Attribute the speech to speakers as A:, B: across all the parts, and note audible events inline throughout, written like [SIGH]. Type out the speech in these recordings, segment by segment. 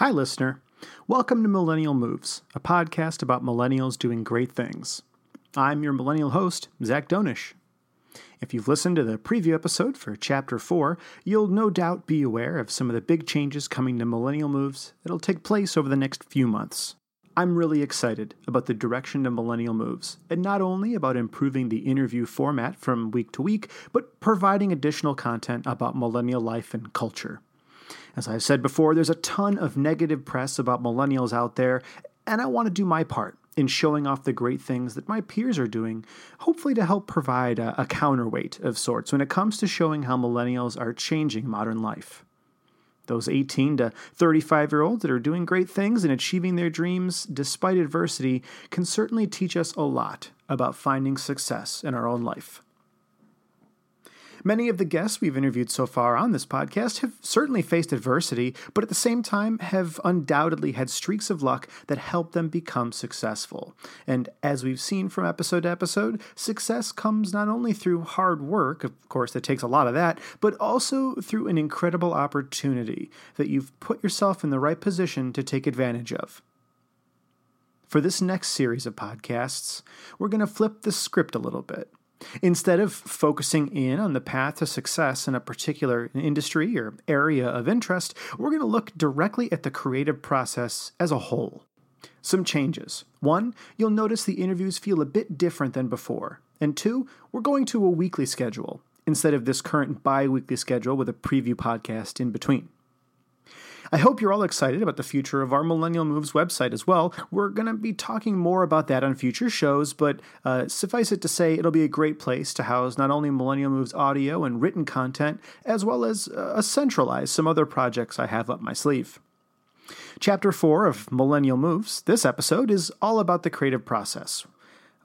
A: Hi, listener. Welcome to Millennial Moves, a podcast about millennials doing great things. I'm your millennial host, Zach Donish. If you've listened to the preview episode for Chapter 4, you'll no doubt be aware of some of the big changes coming to Millennial Moves that'll take place over the next few months. I'm really excited about the direction of Millennial Moves, and not only about improving the interview format from week to week, but providing additional content about millennial life and culture. As I've said before, there's a ton of negative press about millennials out there, and I want to do my part in showing off the great things that my peers are doing, hopefully to help provide a, a counterweight of sorts when it comes to showing how millennials are changing modern life. Those 18 to 35 year olds that are doing great things and achieving their dreams despite adversity can certainly teach us a lot about finding success in our own life. Many of the guests we've interviewed so far on this podcast have certainly faced adversity, but at the same time have undoubtedly had streaks of luck that helped them become successful. And as we've seen from episode to episode, success comes not only through hard work, of course, that takes a lot of that, but also through an incredible opportunity that you've put yourself in the right position to take advantage of. For this next series of podcasts, we're going to flip the script a little bit. Instead of focusing in on the path to success in a particular industry or area of interest, we're going to look directly at the creative process as a whole. Some changes. One, you'll notice the interviews feel a bit different than before. And two, we're going to a weekly schedule instead of this current bi weekly schedule with a preview podcast in between. I hope you're all excited about the future of our Millennial Moves website as well. We're going to be talking more about that on future shows, but uh, suffice it to say, it'll be a great place to house not only Millennial Moves audio and written content, as well as uh, centralize some other projects I have up my sleeve. Chapter 4 of Millennial Moves, this episode, is all about the creative process.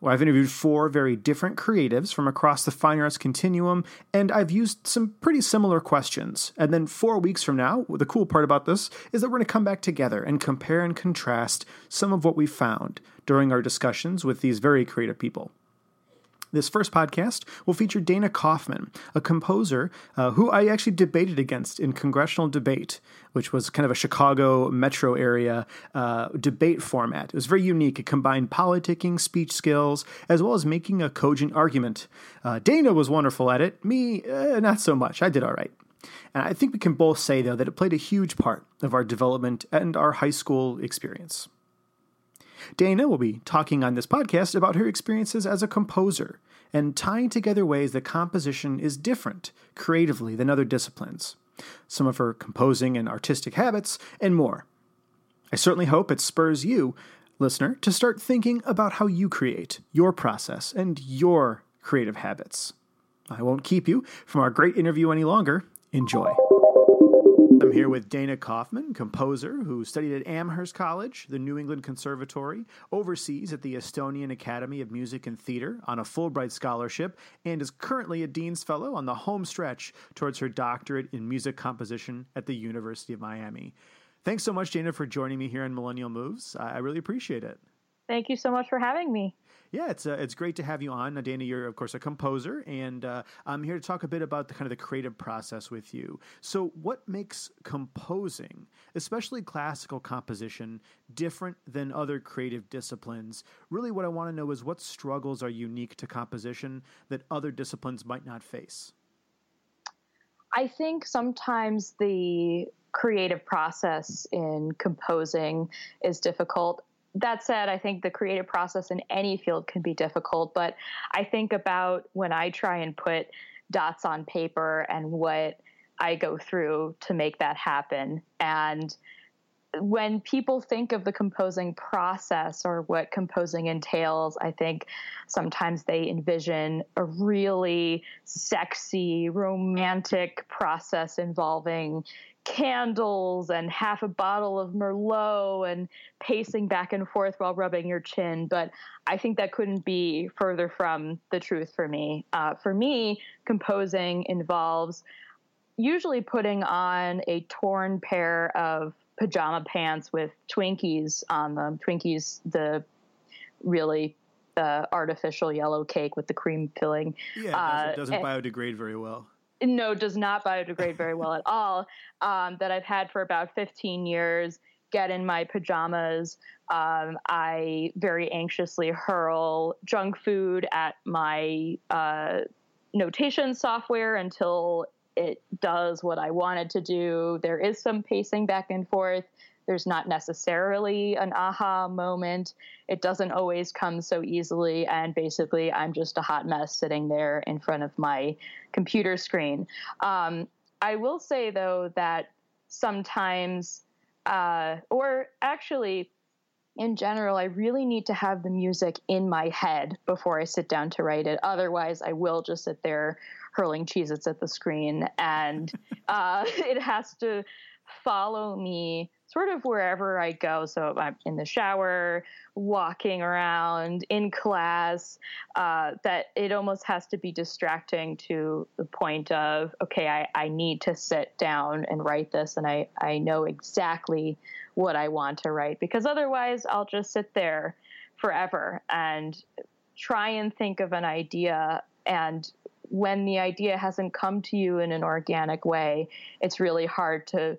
A: I've interviewed four very different creatives from across the fine arts continuum, and I've used some pretty similar questions. And then four weeks from now, the cool part about this is that we're going to come back together and compare and contrast some of what we found during our discussions with these very creative people. This first podcast will feature Dana Kaufman, a composer uh, who I actually debated against in congressional debate, which was kind of a Chicago metro area uh, debate format. It was very unique. It combined politicking, speech skills, as well as making a cogent argument. Uh, Dana was wonderful at it. Me, uh, not so much. I did all right. And I think we can both say, though, that it played a huge part of our development and our high school experience. Dana will be talking on this podcast about her experiences as a composer and tying together ways that composition is different creatively than other disciplines, some of her composing and artistic habits, and more. I certainly hope it spurs you, listener, to start thinking about how you create your process and your creative habits. I won't keep you from our great interview any longer. Enjoy. I'm here with Dana Kaufman, composer who studied at Amherst College, the New England Conservatory, overseas at the Estonian Academy of Music and Theater on a Fulbright scholarship, and is currently a Dean's Fellow on the home stretch towards her doctorate in music composition at the University of Miami. Thanks so much, Dana, for joining me here on Millennial Moves. I really appreciate it.
B: Thank you so much for having me.
A: Yeah, it's uh, it's great to have you on, Dana. You're of course a composer, and uh, I'm here to talk a bit about the kind of the creative process with you. So, what makes composing, especially classical composition, different than other creative disciplines? Really, what I want to know is what struggles are unique to composition that other disciplines might not face.
B: I think sometimes the creative process in composing is difficult that said, I think the creative process in any field can be difficult, but I think about when I try and put dots on paper and what I go through to make that happen. And when people think of the composing process or what composing entails, I think sometimes they envision a really sexy, romantic process involving candles and half a bottle of Merlot and pacing back and forth while rubbing your chin. But I think that couldn't be further from the truth for me. Uh, for me, composing involves usually putting on a torn pair of pajama pants with Twinkies on them. Twinkies, the really uh, artificial yellow cake with the cream filling.
A: Yeah, it doesn't, uh, doesn't biodegrade very well
B: no, does not biodegrade very well at all. Um, that I've had for about 15 years. get in my pajamas. Um, I very anxiously hurl junk food at my uh, notation software until it does what I wanted to do. There is some pacing back and forth. There's not necessarily an aha moment. It doesn't always come so easily. And basically, I'm just a hot mess sitting there in front of my computer screen. Um, I will say, though, that sometimes, uh, or actually, in general, I really need to have the music in my head before I sit down to write it. Otherwise, I will just sit there hurling Cheez Its at the screen. And [LAUGHS] uh, it has to follow me sort of wherever I go. So I'm in the shower, walking around, in class, uh, that it almost has to be distracting to the point of, okay, I, I need to sit down and write this. And I, I know exactly what I want to write because otherwise I'll just sit there forever and try and think of an idea and when the idea hasn't come to you in an organic way, it's really hard to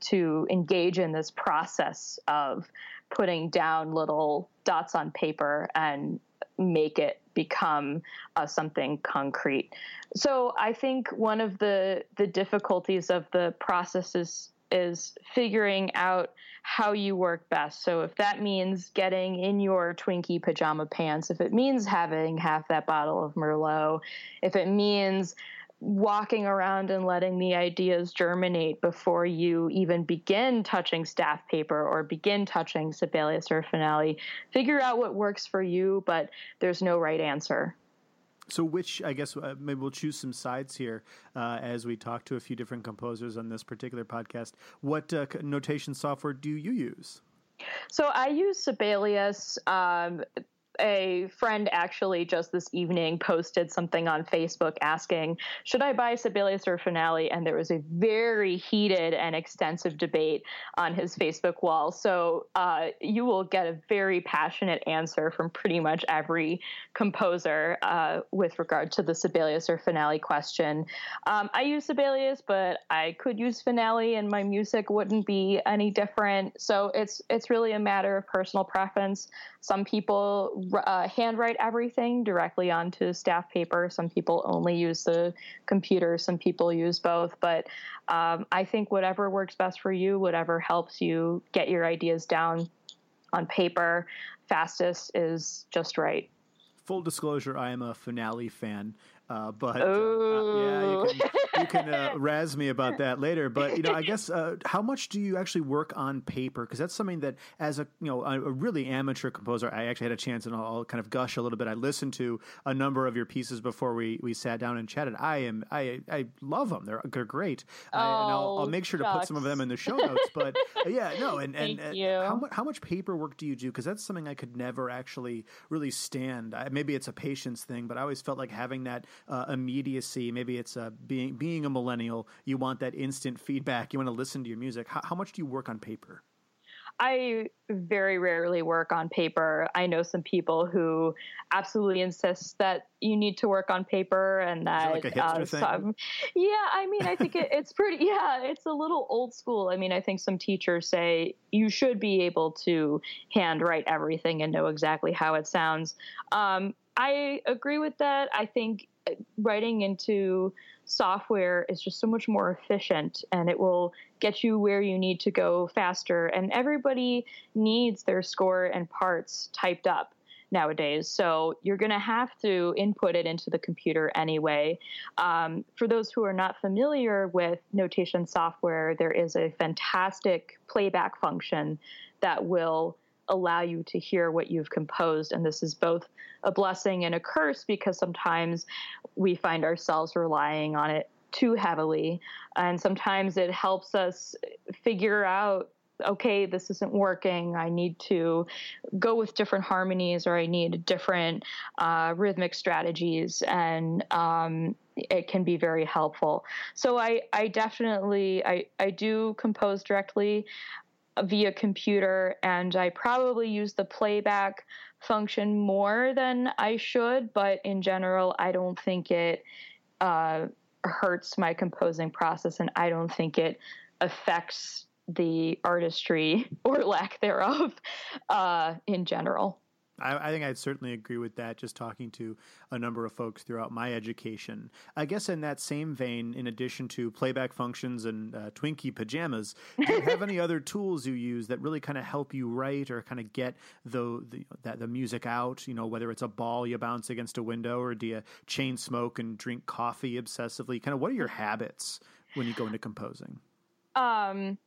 B: to engage in this process of putting down little dots on paper and make it become uh, something concrete. So I think one of the the difficulties of the process is is figuring out how you work best. So if that means getting in your Twinkie pajama pants, if it means having half that bottle of Merlot, if it means walking around and letting the ideas germinate before you even begin touching staff paper or begin touching Sibelius or finale. Figure out what works for you, but there's no right answer.
A: So, which I guess uh, maybe we'll choose some sides here uh, as we talk to a few different composers on this particular podcast. What uh, notation software do you use?
B: So I use Sibelius. Um, a friend actually just this evening posted something on Facebook asking, Should I buy Sibelius or Finale? And there was a very heated and extensive debate on his Facebook wall. So uh, you will get a very passionate answer from pretty much every composer uh, with regard to the Sibelius or Finale question. Um, I use Sibelius, but I could use Finale, and my music wouldn't be any different. So it's it's really a matter of personal preference. Some people uh, handwrite everything directly onto staff paper. Some people only use the computer. Some people use both. But um, I think whatever works best for you, whatever helps you get your ideas down on paper fastest is just right.
A: Full disclosure, I am a finale fan. Uh, but uh, uh, yeah, you can, you can uh, [LAUGHS] razz me about that later. But you know, I guess uh, how much do you actually work on paper? Because that's something that, as a you know a, a, really amateur composer, I actually had a chance, and I'll, I'll, kind of gush a little bit. I listened to a number of your pieces before we, we sat down and chatted. I am I I love them. They're they're great,
B: oh, and
A: I'll, I'll, make sure
B: shucks.
A: to put some of them in the show notes. But uh, yeah, no, [LAUGHS] and and,
B: and
A: how much how much paperwork do you do? Because that's something I could never actually really stand. I, maybe it's a patience thing, but I always felt like having that immediate immediacy. Maybe it's uh, being being a millennial. You want that instant feedback. You want to listen to your music. How, how much do you work on paper?
B: I very rarely work on paper. I know some people who absolutely insist that you need to work on paper and
A: that, like uh, some,
B: yeah, I mean, I think it, it's pretty, [LAUGHS] yeah, it's a little old school. I mean, I think some teachers say you should be able to handwrite everything and know exactly how it sounds. Um, I agree with that. I think writing into software is just so much more efficient and it will get you where you need to go faster. And everybody needs their score and parts typed up nowadays. So you're going to have to input it into the computer anyway. Um, for those who are not familiar with notation software, there is a fantastic playback function that will allow you to hear what you've composed. And this is both a blessing and a curse because sometimes we find ourselves relying on it too heavily. And sometimes it helps us figure out okay, this isn't working. I need to go with different harmonies or I need different uh, rhythmic strategies. And um, it can be very helpful. So I, I definitely, I, I do compose directly via computer and I probably use the playback function more than I should, but in general, I don't think it uh, hurts my composing process and I don't think it affects the artistry [LAUGHS] or lack thereof uh, in general.
A: I, I, think I'd certainly agree with that. Just talking to a number of folks throughout my education, I guess in that same vein, in addition to playback functions and uh, Twinkie pajamas, do you have any [LAUGHS] other tools you use that really kind of help you write or kind of get the the, that, the music out? You know, whether it's a ball you bounce against a window, or do you chain smoke and drink coffee obsessively? Kind of, what are your habits when you go into composing?
B: Um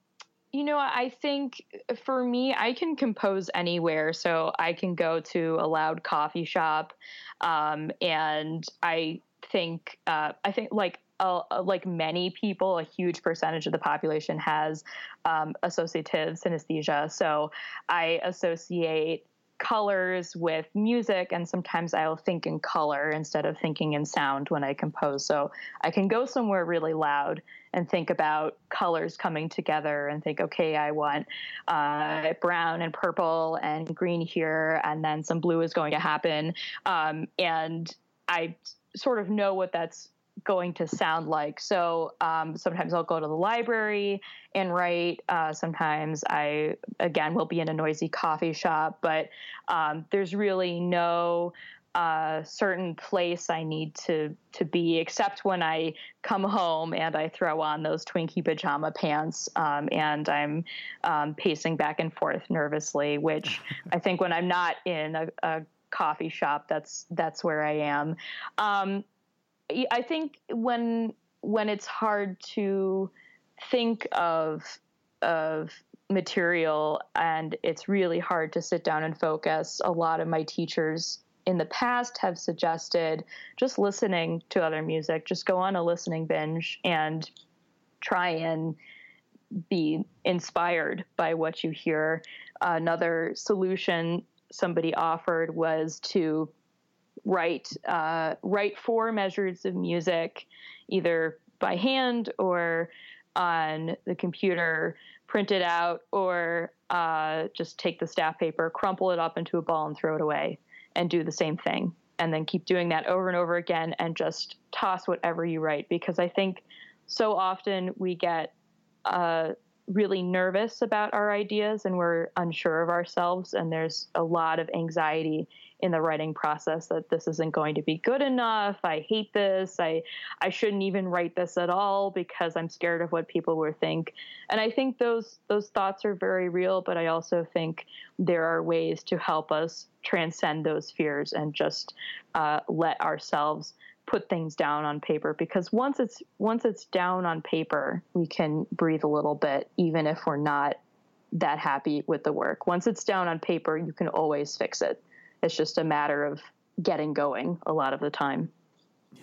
B: you know, I think for me, I can compose anywhere. So I can go to a loud coffee shop, um, and I think uh, I think like uh, like many people, a huge percentage of the population has um, associative synesthesia. So I associate colors with music and sometimes I'll think in color instead of thinking in sound when I compose. So I can go somewhere really loud and think about colors coming together and think, okay, I want uh, brown and purple and green here, and then some blue is going to happen. Um, and I sort of know what that's going to sound like. So um, sometimes I'll go to the library and write. Uh, sometimes I, again, will be in a noisy coffee shop, but um, there's really no uh, certain place I need to to be, except when I come home and I throw on those Twinkie pajama pants um, and I'm um, pacing back and forth nervously. Which [LAUGHS] I think when I'm not in a, a coffee shop, that's that's where I am. Um, I think when when it's hard to think of of material and it's really hard to sit down and focus, a lot of my teachers in the past have suggested just listening to other music, just go on a listening binge and try and be inspired by what you hear. Another solution somebody offered was to write uh, write four measures of music, either by hand or on the computer, print it out, or uh, just take the staff paper, crumple it up into a ball, and throw it away, and do the same thing, and then keep doing that over and over again, and just toss whatever you write. Because I think so often we get uh, really nervous about our ideas and we're unsure of ourselves, and there's a lot of anxiety in the writing process that this isn't going to be good enough. I hate this. I I shouldn't even write this at all because I'm scared of what people will think. And I think those those thoughts are very real, but I also think there are ways to help us transcend those fears and just uh, let ourselves put things down on paper because once it's once it's down on paper we can breathe a little bit even if we're not that happy with the work once it's down on paper you can always fix it it's just a matter of getting going a lot of the time.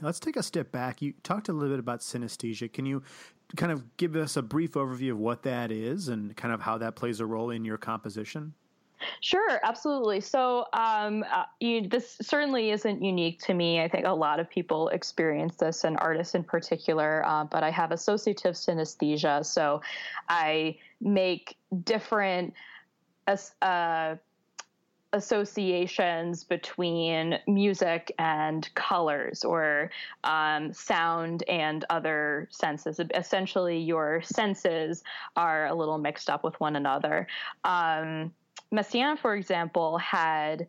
A: Let's take a step back. You talked a little bit about synesthesia. Can you kind of give us a brief overview of what that is and kind of how that plays a role in your composition?
B: Sure, absolutely. So, um, uh, you, this certainly isn't unique to me. I think a lot of people experience this, and artists in particular. Uh, but I have associative synesthesia, so I make different. Uh, associations between music and colors or um, sound and other senses. Essentially, your senses are a little mixed up with one another. Um, Messiaen, for example, had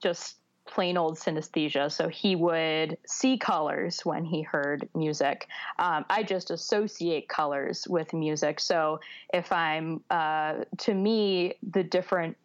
B: just plain old synesthesia. So he would see colors when he heard music. Um, I just associate colors with music. So if I'm, uh, to me, the different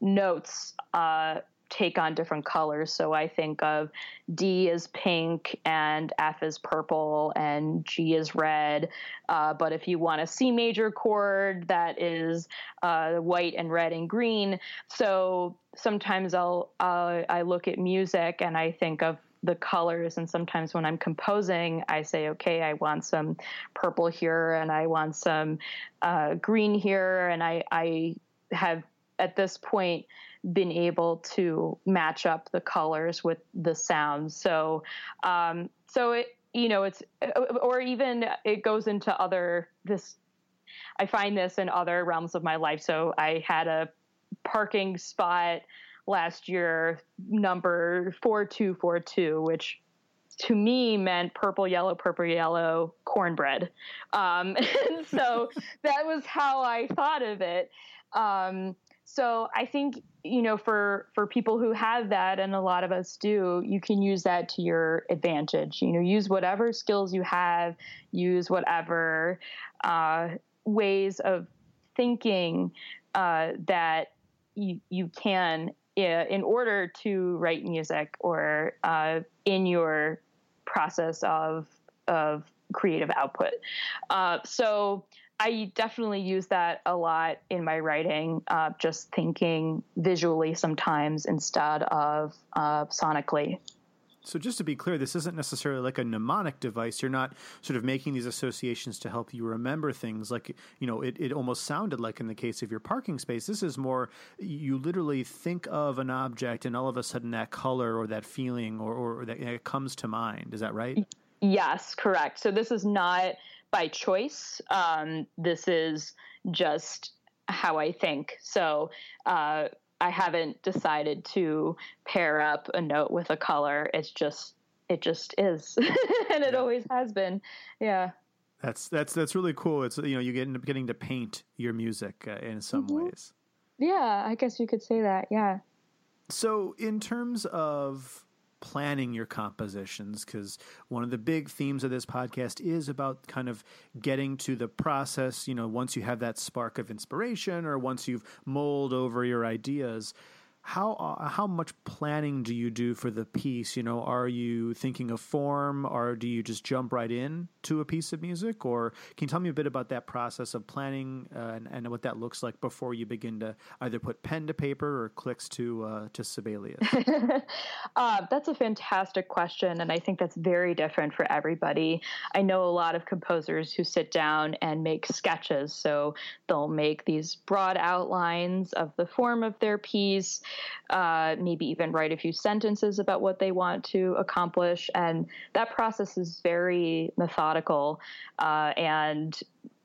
B: notes uh, take on different colors. So I think of D is pink and F is purple and G is red. Uh, but if you want a C major chord, that is uh, white and red and green. So sometimes I'll uh, I look at music and I think of the colors and sometimes when i'm composing i say okay i want some purple here and i want some uh, green here and i i have at this point been able to match up the colors with the sounds. So, um, so it, you know, it's, or even it goes into other, this, I find this in other realms of my life. So I had a parking spot last year, number 4242, which to me meant purple, yellow, purple, yellow cornbread. Um, [LAUGHS] and so that was how I thought of it. Um, so I think you know for for people who have that, and a lot of us do, you can use that to your advantage. You know, use whatever skills you have, use whatever uh, ways of thinking uh, that you you can in order to write music or uh, in your process of of creative output. Uh, so I definitely use that a lot in my writing, uh, just thinking visually sometimes instead of uh, sonically.
A: So, just to be clear, this isn't necessarily like a mnemonic device. You're not sort of making these associations to help you remember things. Like, you know, it, it almost sounded like in the case of your parking space, this is more you literally think of an object and all of a sudden that color or that feeling or, or that it comes to mind. Is that right?
B: Yes, correct. So, this is not by choice. Um, this is just how I think. So, uh, I haven't decided to pair up a note with a color. It's just it just is, [LAUGHS] and it yeah. always has been. Yeah.
A: That's that's that's really cool. It's you know you get getting to paint your music uh, in some mm-hmm. ways.
B: Yeah, I guess you could say that. Yeah.
A: So in terms of planning your compositions because one of the big themes of this podcast is about kind of getting to the process you know once you have that spark of inspiration or once you've mulled over your ideas how uh, how much planning do you do for the piece? You know, are you thinking of form, or do you just jump right in to a piece of music? Or can you tell me a bit about that process of planning uh, and, and, what that looks like before you begin to either put pen to paper or clicks to uh, to Sibelius? [LAUGHS]
B: uh, that's a fantastic question, and I think that's very different for everybody. I know a lot of composers who sit down and make sketches, so they'll make these broad outlines of the form of their piece uh, maybe even write a few sentences about what they want to accomplish. And that process is very methodical uh, and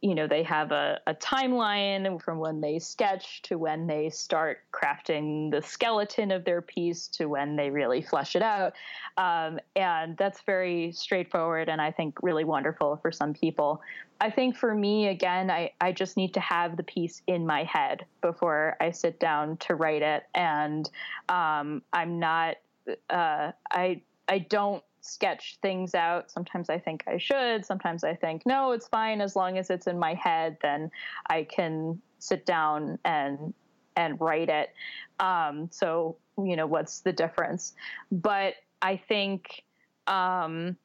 B: you know they have a, a, timeline from when they sketch to when they start crafting the skeleton of their piece to when they really flesh it out. Um, and that's very straightforward and i think really wonderful for some people. I think for me again I, I just need to have the piece in my head before i sit down to write it. And um, i'm not uh, i i don't sketch things out. Sometimes I think I should. Sometimes I think, no, it's fine as long as it's in my head, then I can sit down and and write it. Um, so, you know, what's the difference? But I think um,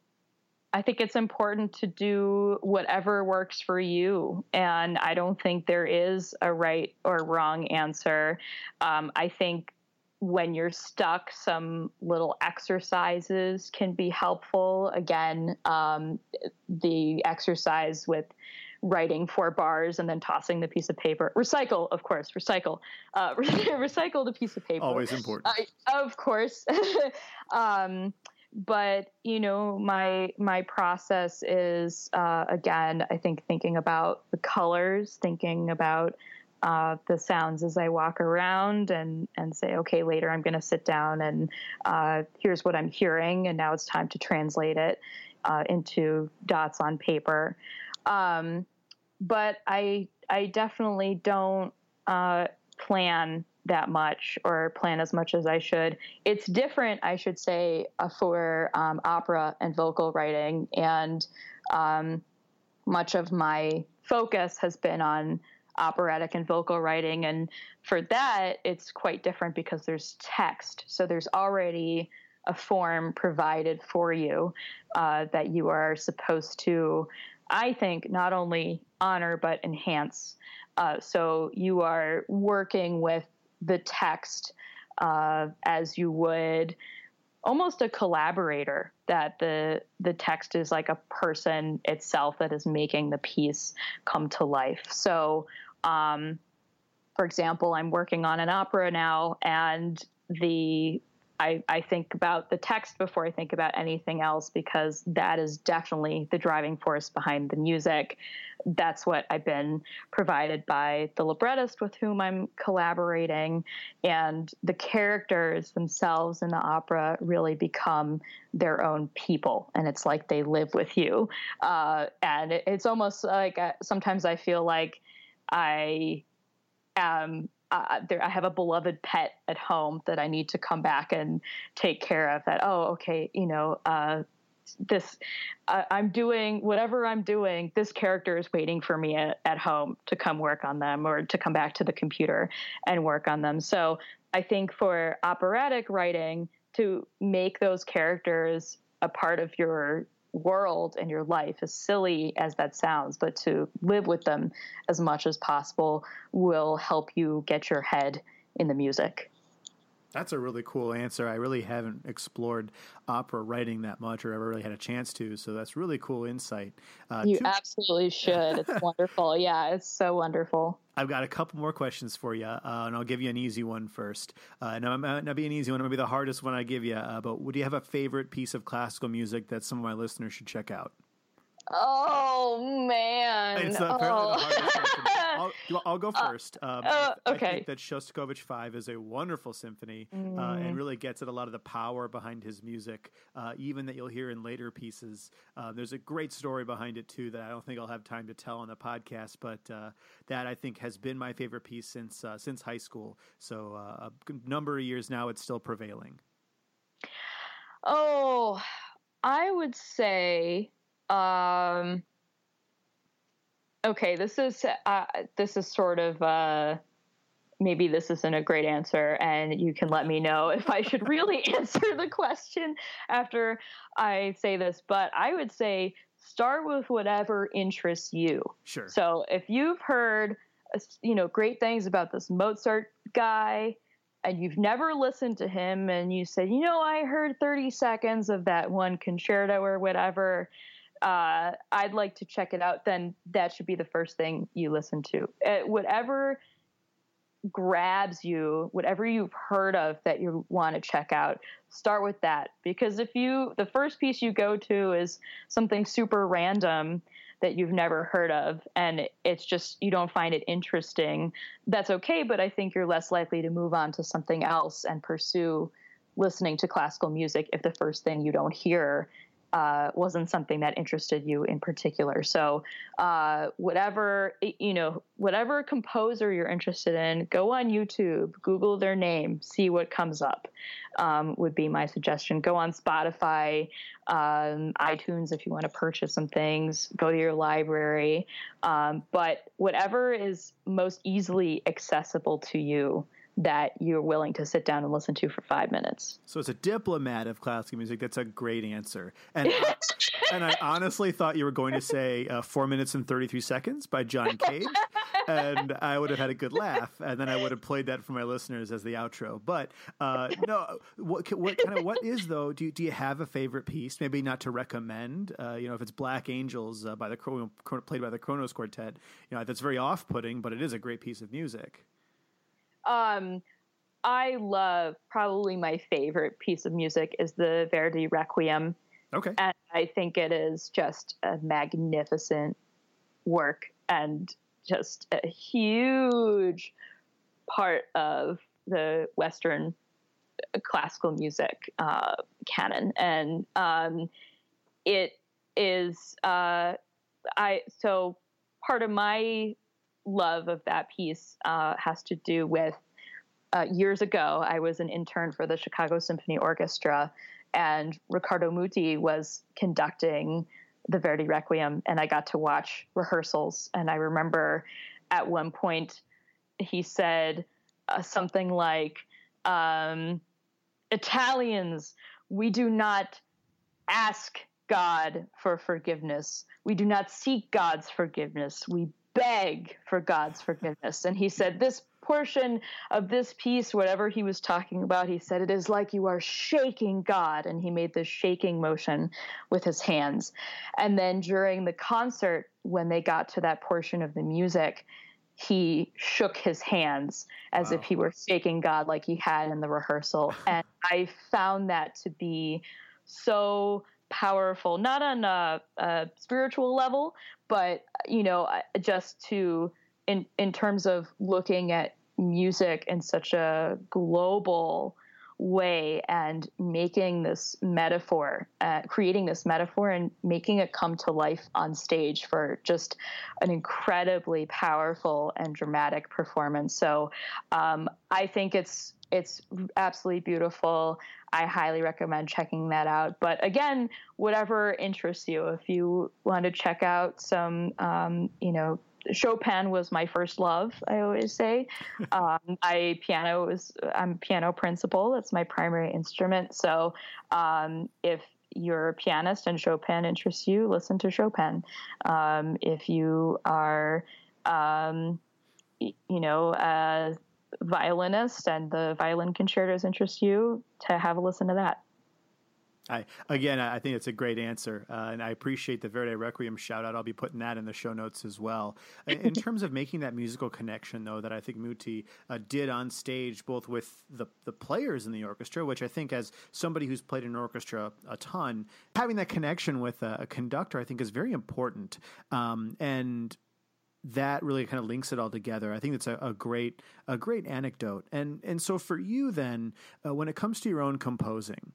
B: I think it's important to do whatever works for you. And I don't think there is a right or wrong answer. Um, I think when you're stuck, some little exercises can be helpful. Again, um, the exercise with writing four bars and then tossing the piece of paper. Recycle, of course, recycle. Uh, [LAUGHS] recycle the piece of paper.
A: Always important.
B: of course. [LAUGHS] um, but you know my my process is uh, again i think thinking about the colors thinking about uh, the sounds as I walk around and and say, okay, later I'm going to sit down and uh, here's what I'm hearing, and now it's time to translate it uh, into dots on paper. Um, but I I definitely don't uh, plan that much or plan as much as I should. It's different, I should say, uh, for um, opera and vocal writing, and um, much of my focus has been on operatic and vocal writing. And for that, it's quite different because there's text. So there's already a form provided for you uh, that you are supposed to, I think, not only honor but enhance. Uh, so you are working with the text uh, as you would almost a collaborator that the the text is like a person itself that is making the piece come to life so um, for example i'm working on an opera now and the I, I think about the text before I think about anything else because that is definitely the driving force behind the music. That's what I've been provided by the librettist with whom I'm collaborating. And the characters themselves in the opera really become their own people. And it's like they live with you. Uh, and it, it's almost like uh, sometimes I feel like I am uh, there, I have a beloved pet at home that I need to come back and take care of. That oh, okay, you know, uh, this uh, I'm doing whatever I'm doing. This character is waiting for me at, at home to come work on them or to come back to the computer and work on them. So I think for operatic writing, to make those characters a part of your world and your life, as silly as that sounds, but to live with them as much as possible will help you get your head in the music.
A: That's a really cool answer. I really haven't explored opera writing that much, or ever really had a chance to. So that's really cool insight.
B: Uh, you absolutely should. It's [LAUGHS] wonderful. Yeah, it's so wonderful.
A: I've got a couple more questions for you, uh, and I'll give you an easy one first. Uh, now, it might not be an easy one; it might be the hardest one I give you. Uh, but would you have a favorite piece of classical music that some of my listeners should check out?
B: Oh man! It's apparently oh. the hardest
A: question. [LAUGHS] [LAUGHS] I'll, I'll, go uh, first. Um, uh, okay. I think that Shostakovich Five is a wonderful symphony, mm. uh, and mm. really gets at a lot of the power behind his music, uh, even that you'll hear in later pieces. Uh, there's a great story behind it too that I don't think I'll have time to tell on the podcast, but uh, that I think has been my favorite piece since since high school. So a number of years now, it's still prevailing.
B: Oh, I would say um, okay, this is uh, this is sort of uh, maybe this isn't a great answer, and you can let me know if I should really [LAUGHS] answer the question after I say this. But I would say start with whatever interests you.
A: Sure.
B: So if you've heard you know great things about this Mozart guy and you've never listened to him and you said, you know, I heard 30 seconds of that one concerto or whatever, uh, I'd like to check it out, then that should be the first thing you listen to. Uh, whatever grabs you, whatever you've heard of that you want to check out, start with that. Because if you, the first piece you go to is something super random that you've never heard of, and it's just, you don't find it interesting, that's okay. But I think you're less likely to move on to something else and pursue listening to classical music if the first thing you don't hear uh, wasn't something that interested you in particular. So, uh, whatever you know, whatever composer you're interested in, go on YouTube, Google their name, see what comes up. Um, would be my suggestion. Go on Spotify, um, iTunes if you want to purchase some things. Go to your library, um, but whatever is most easily accessible to you that you're willing to sit down and listen to for five minutes.
A: So, as a diplomat of classical music, that's a great answer. And [LAUGHS] I, and I honestly thought you were going to say uh, four minutes and thirty three seconds by John Cage, and I would have had a good laugh, and then I would have played that for my listeners as the outro. But uh, no, what what kind of what is though? Do you, do you have a favorite piece? Maybe not to recommend. Uh, you know, if it's Black Angels uh, by the played by the Kronos Quartet, you know that's very off putting, but it is a great piece of music.
B: Um, I love probably my favorite piece of music is the Verdi Requiem.
A: Okay.
B: And I think it is just a magnificent work and just a huge part of the Western classical music uh, canon. And um, it is, uh, I, so part of my love of that piece uh, has to do with uh, years ago, I was an intern for the Chicago Symphony Orchestra, and Riccardo Muti was conducting the Verdi Requiem, and I got to watch rehearsals. And I remember at one point he said uh, something like, um, Italians, we do not ask God for forgiveness. We do not seek God's forgiveness. We beg for God's forgiveness. And he said, This portion of this piece, whatever he was talking about, he said, It is like you are shaking God. And he made this shaking motion with his hands. And then during the concert, when they got to that portion of the music, he shook his hands as wow. if he were shaking God like he had in the rehearsal. and I found that to be so powerful, not on a, a, spiritual level, but you know, just to in in terms of looking at music in such a global way and making this metaphor, uh, creating this metaphor and making it come to life on stage for just an incredibly powerful and dramatic performance. So um, I think it's it's absolutely beautiful. I highly recommend checking that out. But again, whatever interests you, if you want to check out some, um, you know, Chopin was my first love. I always say, [LAUGHS] um, I piano was I'm piano principal. That's my primary instrument. So um, if you're a pianist and Chopin interests you, listen to Chopin. Um, if you are, um, you know, a violinist and the violin concertos interest you, to have a listen to that.
A: I again, I think it's a great answer, uh, and I appreciate the Verdi Requiem shout out. I'll be putting that in the show notes as well. in [LAUGHS] terms of making that musical connection, though, that I think Muti uh, did on stage, both with the the players in the orchestra, which I think, as somebody who's played in an orchestra a ton, having that connection with a, a conductor, I think, is very important. Um, and that really kind of links it all together. I think it's a, a great a great anecdote. And and so for you then, uh, when it comes to your own composing,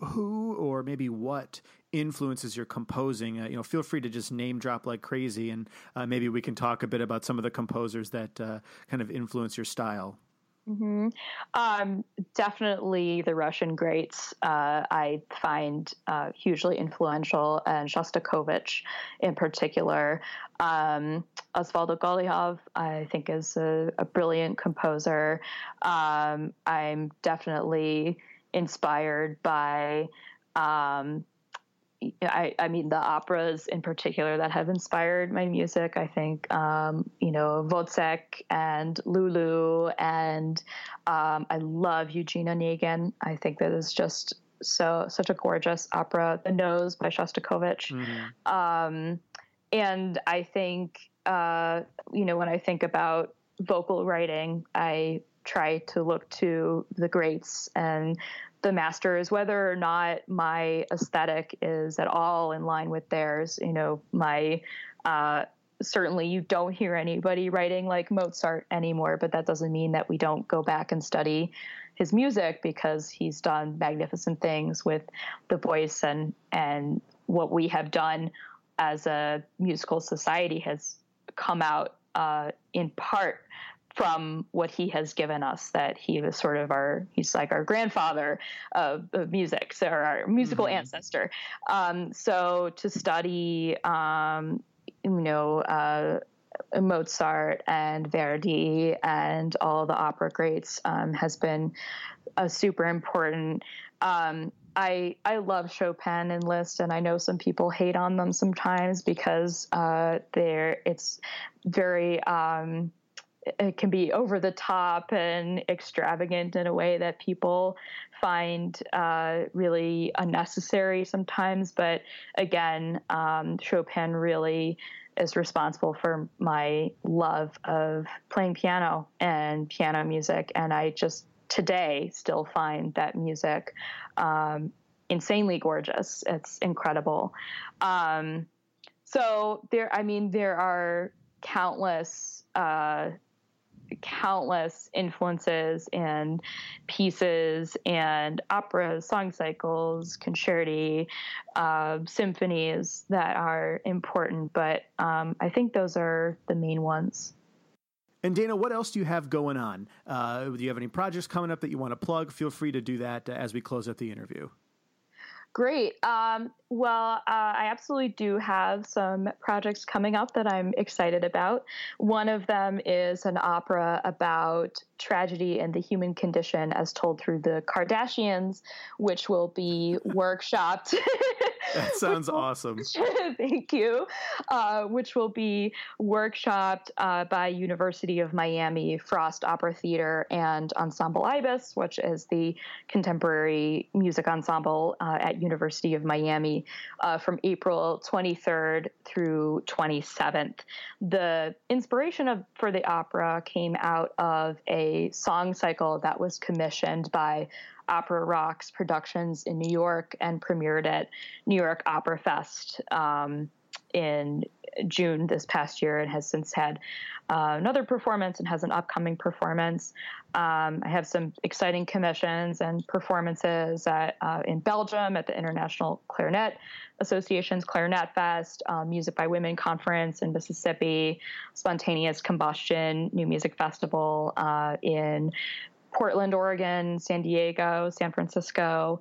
A: who or maybe what influences your composing? Uh, you know, feel free to just name drop like crazy, and uh, maybe we can talk a bit about some of the composers that uh, kind of influence your style.
B: Mm-hmm. Um, definitely the Russian greats uh, I find uh, hugely influential, and Shostakovich in particular. Um, Osvaldo Golijov, I think, is a, a brilliant composer. Um, I'm definitely inspired by um, I, I, mean the operas in particular that have inspired my music. I think um, you know Wozzeck and Lulu, and um, I love Eugene Onegin. I think that is just so such a gorgeous opera. The Nose by Shostakovich, mm-hmm. um, and I think uh, you know when I think about vocal writing, I try to look to the greats and the masters, whether or not my aesthetic is at all in line with theirs. You know, my uh, certainly you don't hear anybody writing like Mozart anymore, but that doesn't mean that we don't go back and study his music because he's done magnificent things with the voice and and what we have done as a musical society has come out uh, in part from what he has given us that he was sort of our he's like our grandfather of, of music so our musical mm-hmm. ancestor um, so to study um, you know uh, Mozart and Verdi and all the opera greats um, has been a super important. Um, I I love Chopin and Liszt, and I know some people hate on them sometimes because uh, they're it's very um, it can be over the top and extravagant in a way that people find uh, really unnecessary sometimes. But again, um, Chopin really is responsible for my love of playing piano and piano music. And I just today still find that music um, insanely gorgeous. It's incredible. Um, so there, I mean, there are countless uh, countless influences and pieces and operas, song cycles, concerti, uh, symphonies that are important. But um, I think those are the main ones.
A: And Dana, what else do you have going on? Uh, do you have any projects coming up that you want to plug? Feel free to do that as we close out the interview.
B: Great. Um, well, uh, I absolutely do have some projects coming up that I'm excited about. One of them is an opera about tragedy and the human condition as told through the Kardashians, which will be [LAUGHS] workshopped [LAUGHS]
A: That sounds awesome. [LAUGHS]
B: thank you. Uh, which will be workshopped uh, by University of Miami Frost Opera Theater and Ensemble Ibis, which is the contemporary music ensemble uh, at University of Miami, uh, from April 23rd through 27th. The inspiration of for the opera came out of a song cycle that was commissioned by Opera Rocks Productions in New York and premiered at New York Opera Fest um, in June this past year and has since had uh, another performance and has an upcoming performance. Um, I have some exciting commissions and performances at, uh, in Belgium at the International Clarinet Association's Clarinet Fest, um, Music by Women Conference in Mississippi, Spontaneous Combustion New Music Festival uh, in Portland, Oregon, San Diego, San Francisco.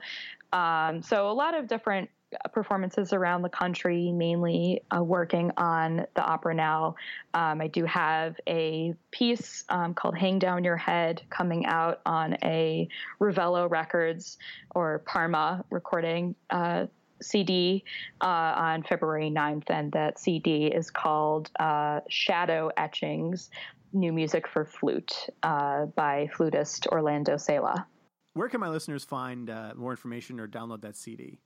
B: Um, so a lot of different performances around the country, mainly uh, working on the opera now. Um, I do have a piece um, called Hang Down Your Head coming out on a Ravello Records or Parma recording uh, CD uh, on February 9th, and that CD is called uh, Shadow Etchings New Music for Flute uh, by flutist Orlando Cela.
A: Where can my listeners find uh, more information or download that CD?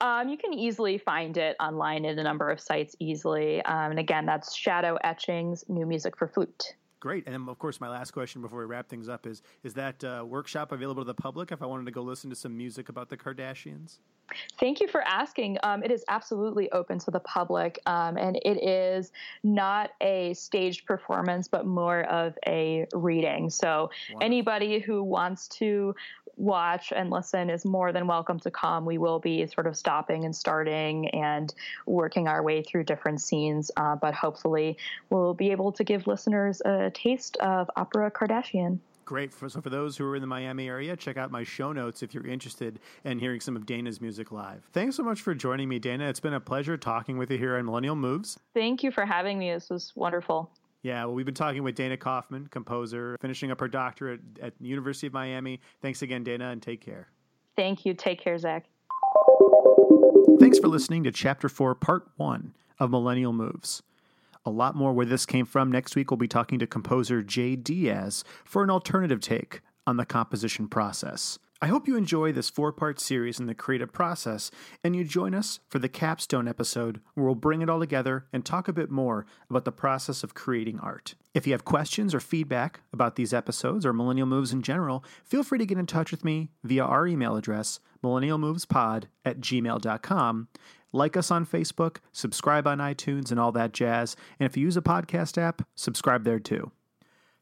B: Um, you can easily find it online at a number of sites easily. Um, and again, that's Shadow Etchings, New Music for Flute.
A: Great. And then, of course, my last question before we wrap things up is Is that uh, workshop available to the public if I wanted to go listen to some music about the Kardashians?
B: Thank you for asking. Um, it is absolutely open to the public, um, and it is not a staged performance, but more of a reading. So, Wonderful. anybody who wants to watch and listen is more than welcome to come. We will be sort of stopping and starting and working our way through different scenes, uh, but hopefully, we'll be able to give listeners a taste of Opera Kardashian.
A: Great. For, so, for those who are in the Miami area, check out my show notes if you're interested in hearing some of Dana's music live. Thanks so much for joining me, Dana. It's been a pleasure talking with you here on Millennial Moves.
B: Thank you for having me. This was wonderful.
A: Yeah, well, we've been talking with Dana Kaufman, composer, finishing up her doctorate at the University of Miami. Thanks again, Dana, and take care.
B: Thank you. Take care, Zach.
A: Thanks for listening to Chapter 4, Part 1 of Millennial Moves a lot more where this came from. Next week, we'll be talking to composer Jay Diaz for an alternative take on the composition process. I hope you enjoy this four part series in the creative process and you join us for the capstone episode where we'll bring it all together and talk a bit more about the process of creating art. If you have questions or feedback about these episodes or Millennial Moves in general, feel free to get in touch with me via our email address, millennialmovespod at gmail.com, like us on Facebook, subscribe on iTunes, and all that jazz. And if you use a podcast app, subscribe there too.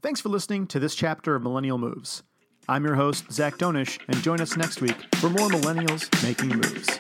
A: Thanks for listening to this chapter of Millennial Moves. I'm your host, Zach Donish, and join us next week for more Millennials Making Moves.